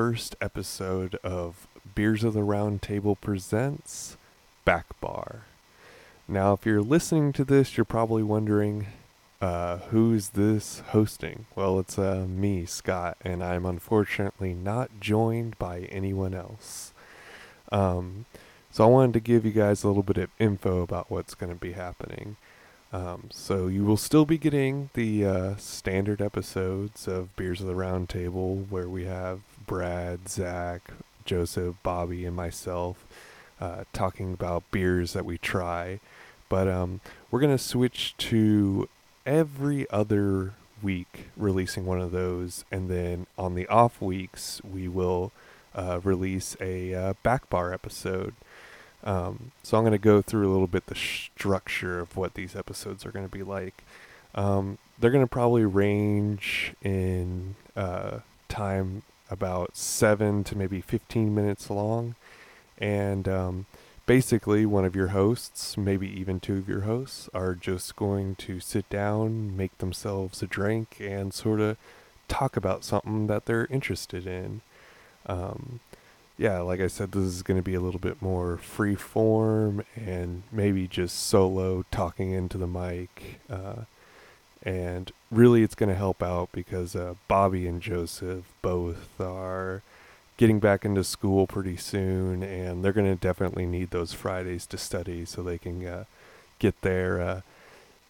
first episode of Beers of the Round Table Presents Back Bar. Now, if you're listening to this, you're probably wondering, uh, who's this hosting? Well, it's uh, me, Scott, and I'm unfortunately not joined by anyone else. Um, so I wanted to give you guys a little bit of info about what's going to be happening. Um, so you will still be getting the uh, standard episodes of Beers of the Round Table, where we have Brad, Zach, Joseph, Bobby, and myself uh, talking about beers that we try. But um, we're gonna switch to every other week releasing one of those, and then on the off weeks we will uh, release a uh, back bar episode. Um, so I'm going to go through a little bit the structure of what these episodes are going to be like. Um, they're going to probably range in uh, time about seven to maybe 15 minutes long. And um, basically, one of your hosts, maybe even two of your hosts, are just going to sit down, make themselves a drink, and sort of talk about something that they're interested in. Um, yeah, like I said, this is going to be a little bit more free form and maybe just solo talking into the mic. Uh, and really, it's going to help out because uh, Bobby and Joseph both are getting back into school pretty soon, and they're going to definitely need those Fridays to study so they can uh, get their, uh,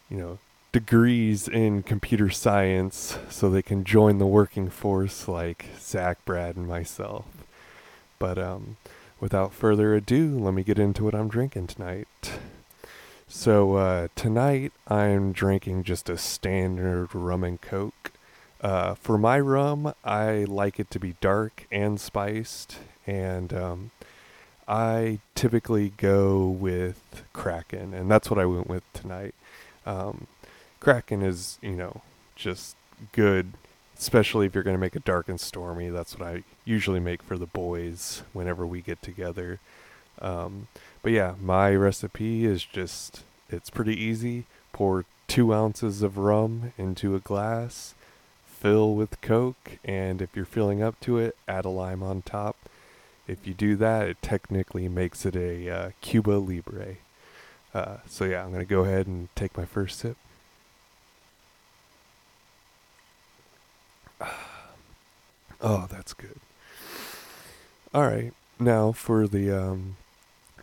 you know, degrees in computer science so they can join the working force like Zach, Brad, and myself. But um, without further ado, let me get into what I'm drinking tonight. So uh, tonight I'm drinking just a standard rum and coke. Uh, for my rum, I like it to be dark and spiced, and um, I typically go with Kraken, and that's what I went with tonight. Um, Kraken is, you know, just good especially if you're going to make it dark and stormy. That's what I usually make for the boys whenever we get together. Um, but yeah, my recipe is just, it's pretty easy. Pour two ounces of rum into a glass, fill with Coke, and if you're feeling up to it, add a lime on top. If you do that, it technically makes it a uh, Cuba Libre. Uh, so yeah, I'm going to go ahead and take my first sip. Oh, that's good. All right. Now for the um,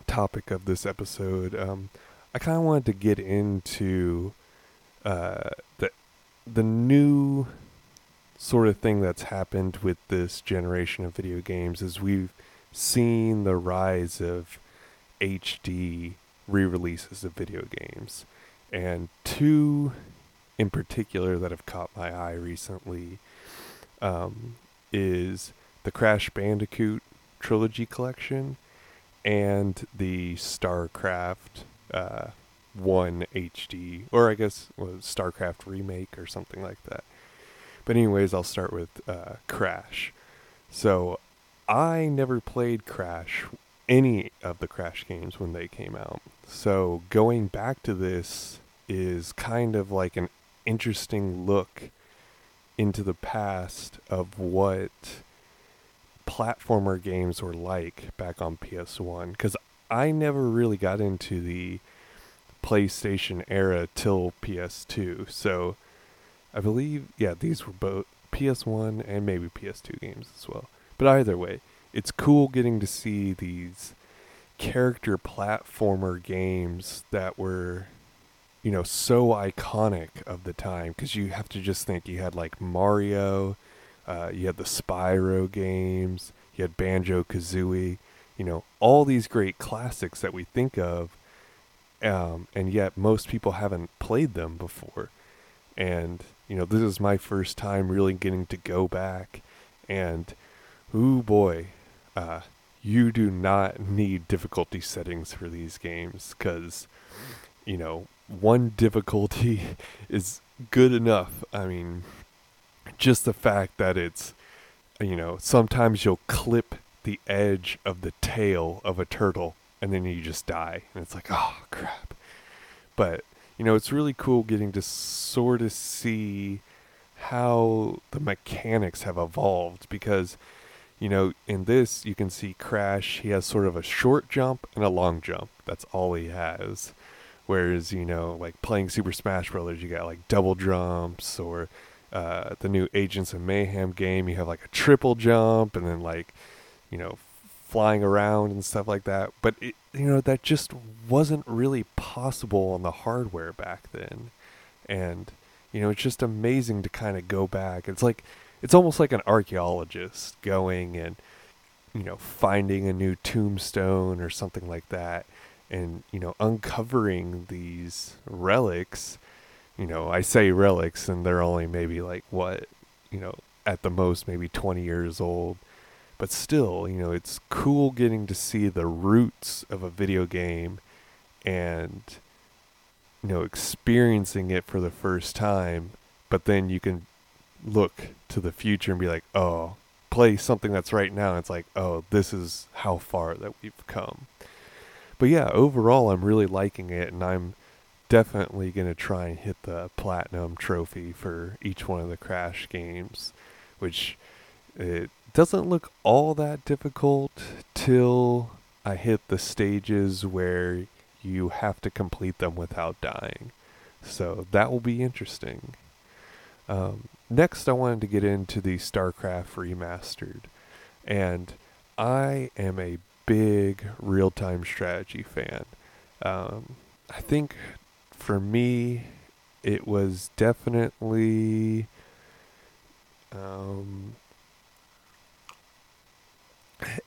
topic of this episode, um, I kind of wanted to get into uh, the the new sort of thing that's happened with this generation of video games is we've seen the rise of HD re-releases of video games, and two in particular that have caught my eye recently um, is the Crash Bandicoot trilogy collection and the StarCraft uh, 1 HD, or I guess well, StarCraft remake or something like that. But, anyways, I'll start with uh, Crash. So, I never played Crash, any of the Crash games when they came out. So, going back to this is kind of like an interesting look into the past of what platformer games were like back on PS1 cuz I never really got into the PlayStation era till PS2. So I believe yeah, these were both PS1 and maybe PS2 games as well. But either way, it's cool getting to see these character platformer games that were you know, so iconic of the time because you have to just think you had like Mario, uh, you had the Spyro games, you had Banjo Kazooie, you know, all these great classics that we think of, um, and yet most people haven't played them before. And, you know, this is my first time really getting to go back, and, ooh boy, uh, you do not need difficulty settings for these games because, you know, one difficulty is good enough. I mean, just the fact that it's, you know, sometimes you'll clip the edge of the tail of a turtle and then you just die. And it's like, oh, crap. But, you know, it's really cool getting to sort of see how the mechanics have evolved because you know in this you can see crash he has sort of a short jump and a long jump that's all he has whereas you know like playing super smash brothers you got like double jumps or uh, the new agents of mayhem game. You have like a triple jump and then like you know flying around and stuff like that. But it, you know that just wasn't really possible on the hardware back then. And you know it's just amazing to kind of go back. It's like it's almost like an archaeologist going and you know finding a new tombstone or something like that and you know uncovering these relics you know i say relics and they're only maybe like what you know at the most maybe 20 years old but still, you know, it's cool getting to see the roots of a video game and you know, experiencing it for the first time, but then you can look to the future and be like, "Oh, play something that's right now." And it's like, "Oh, this is how far that we've come." But yeah, overall I'm really liking it and I'm definitely going to try and hit the platinum trophy for each one of the Crash games, which it doesn't look all that difficult till I hit the stages where you have to complete them without dying. So that will be interesting. Um, next, I wanted to get into the StarCraft Remastered. And I am a big real time strategy fan. Um, I think for me, it was definitely um,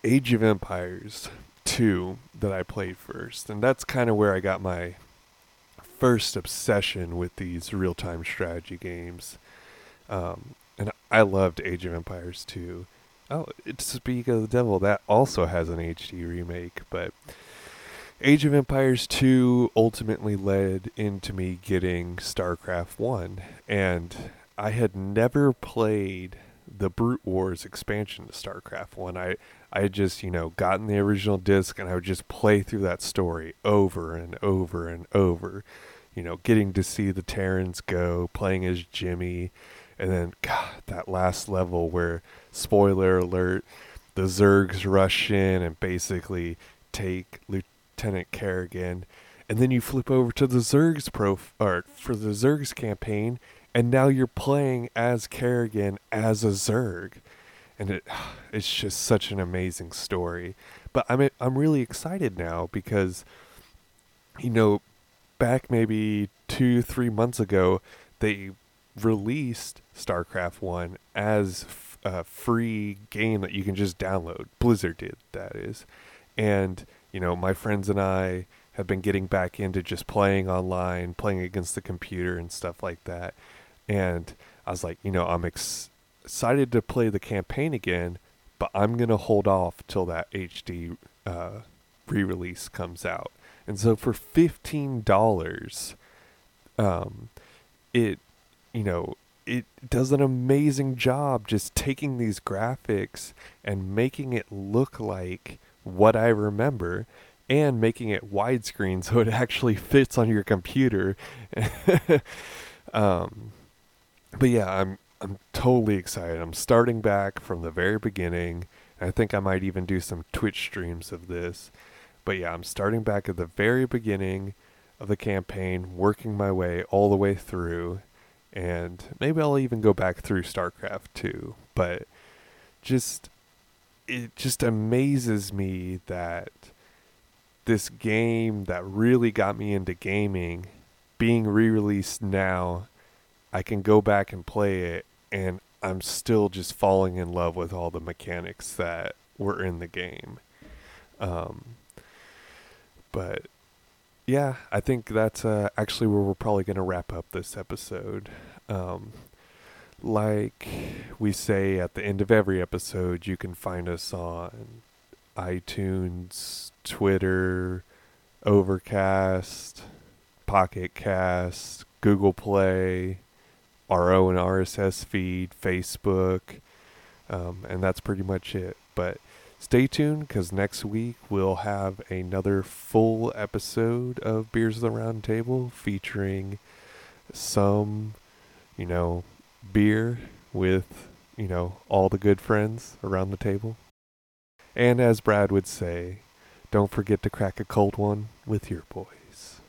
Age of Empires 2 that I played first. And that's kind of where I got my first obsession with these real time strategy games. Um, and I loved Age of Empires 2. Oh, speak of the devil, that also has an HD remake, but Age of Empires 2 ultimately led into me getting StarCraft 1. And I had never played the Brood Wars expansion to StarCraft 1. I, I had just, you know, gotten the original disc and I would just play through that story over and over and over. You know, getting to see the Terrans go, playing as Jimmy, and then, God, that last level where, spoiler alert, the Zergs rush in and basically take Lieutenant Kerrigan. And then you flip over to the Zergs pro or for the Zergs campaign, and now you're playing as Kerrigan as a Zerg and it it's just such an amazing story. But I'm I'm really excited now because you know back maybe 2 3 months ago they released StarCraft 1 as a free game that you can just download. Blizzard did that is. And you know, my friends and I have been getting back into just playing online, playing against the computer and stuff like that. And I was like, you know, I'm ex- excited to play the campaign again, but I'm gonna hold off till that HD uh, re-release comes out. And so for fifteen dollars, um, it you know it does an amazing job just taking these graphics and making it look like what I remember and making it widescreen so it actually fits on your computer. um, but yeah, I'm I'm totally excited. I'm starting back from the very beginning. I think I might even do some Twitch streams of this. But yeah, I'm starting back at the very beginning of the campaign, working my way all the way through. And maybe I'll even go back through StarCraft 2. But just, it just amazes me that this game that really got me into gaming being re released now, I can go back and play it and I'm still just falling in love with all the mechanics that were in the game. Um, but yeah, I think that's uh, actually where we're probably going to wrap up this episode. Um, like we say at the end of every episode, you can find us on iTunes, Twitter, Overcast, Pocket Cast, Google Play, our own RSS feed, Facebook, um, and that's pretty much it. But stay tuned because next week we'll have another full episode of Beers of the Round Table featuring some, you know, beer with, you know, all the good friends around the table. And as Brad would say, don't forget to crack a cold one with your boys.